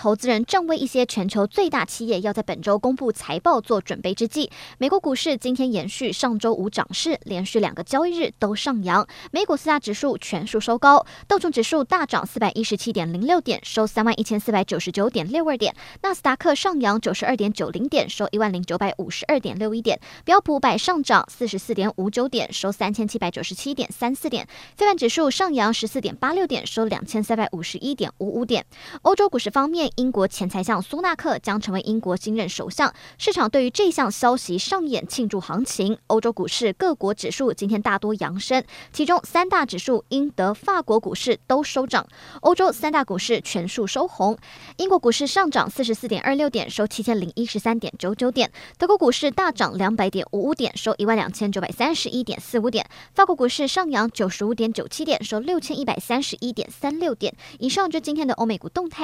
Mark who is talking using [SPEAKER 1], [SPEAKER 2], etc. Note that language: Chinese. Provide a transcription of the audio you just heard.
[SPEAKER 1] 投资人正为一些全球最大企业要在本周公布财报做准备之际，美国股市今天延续上周五涨势，连续两个交易日都上扬。美股四大指数全数收高，道琼指数大涨四百一十七点零六点，收三万一千四百九十九点六二点；纳斯达克上扬九十二点九零点，收一万零九百五十二点六一点；标普五百上涨四十四点五九点，收三千七百九十七点三四点；费半指数上扬十四点八六点，收两千三百五十一点五五点。欧洲股市方面，英国前财相苏纳克将成为英国新任首相，市场对于这项消息上演庆祝行情。欧洲股市各国指数今天大多扬升，其中三大指数英德法国股市都收涨，欧洲三大股市全数收红。英国股市上涨四十四点二六点，收七千零一十三点九九点；德国股市大涨两百点五五点，收一万两千九百三十一点四五点；法国股市上扬九十五点九七点，收六千一百三十一点三六点。以上就今天的欧美股动态。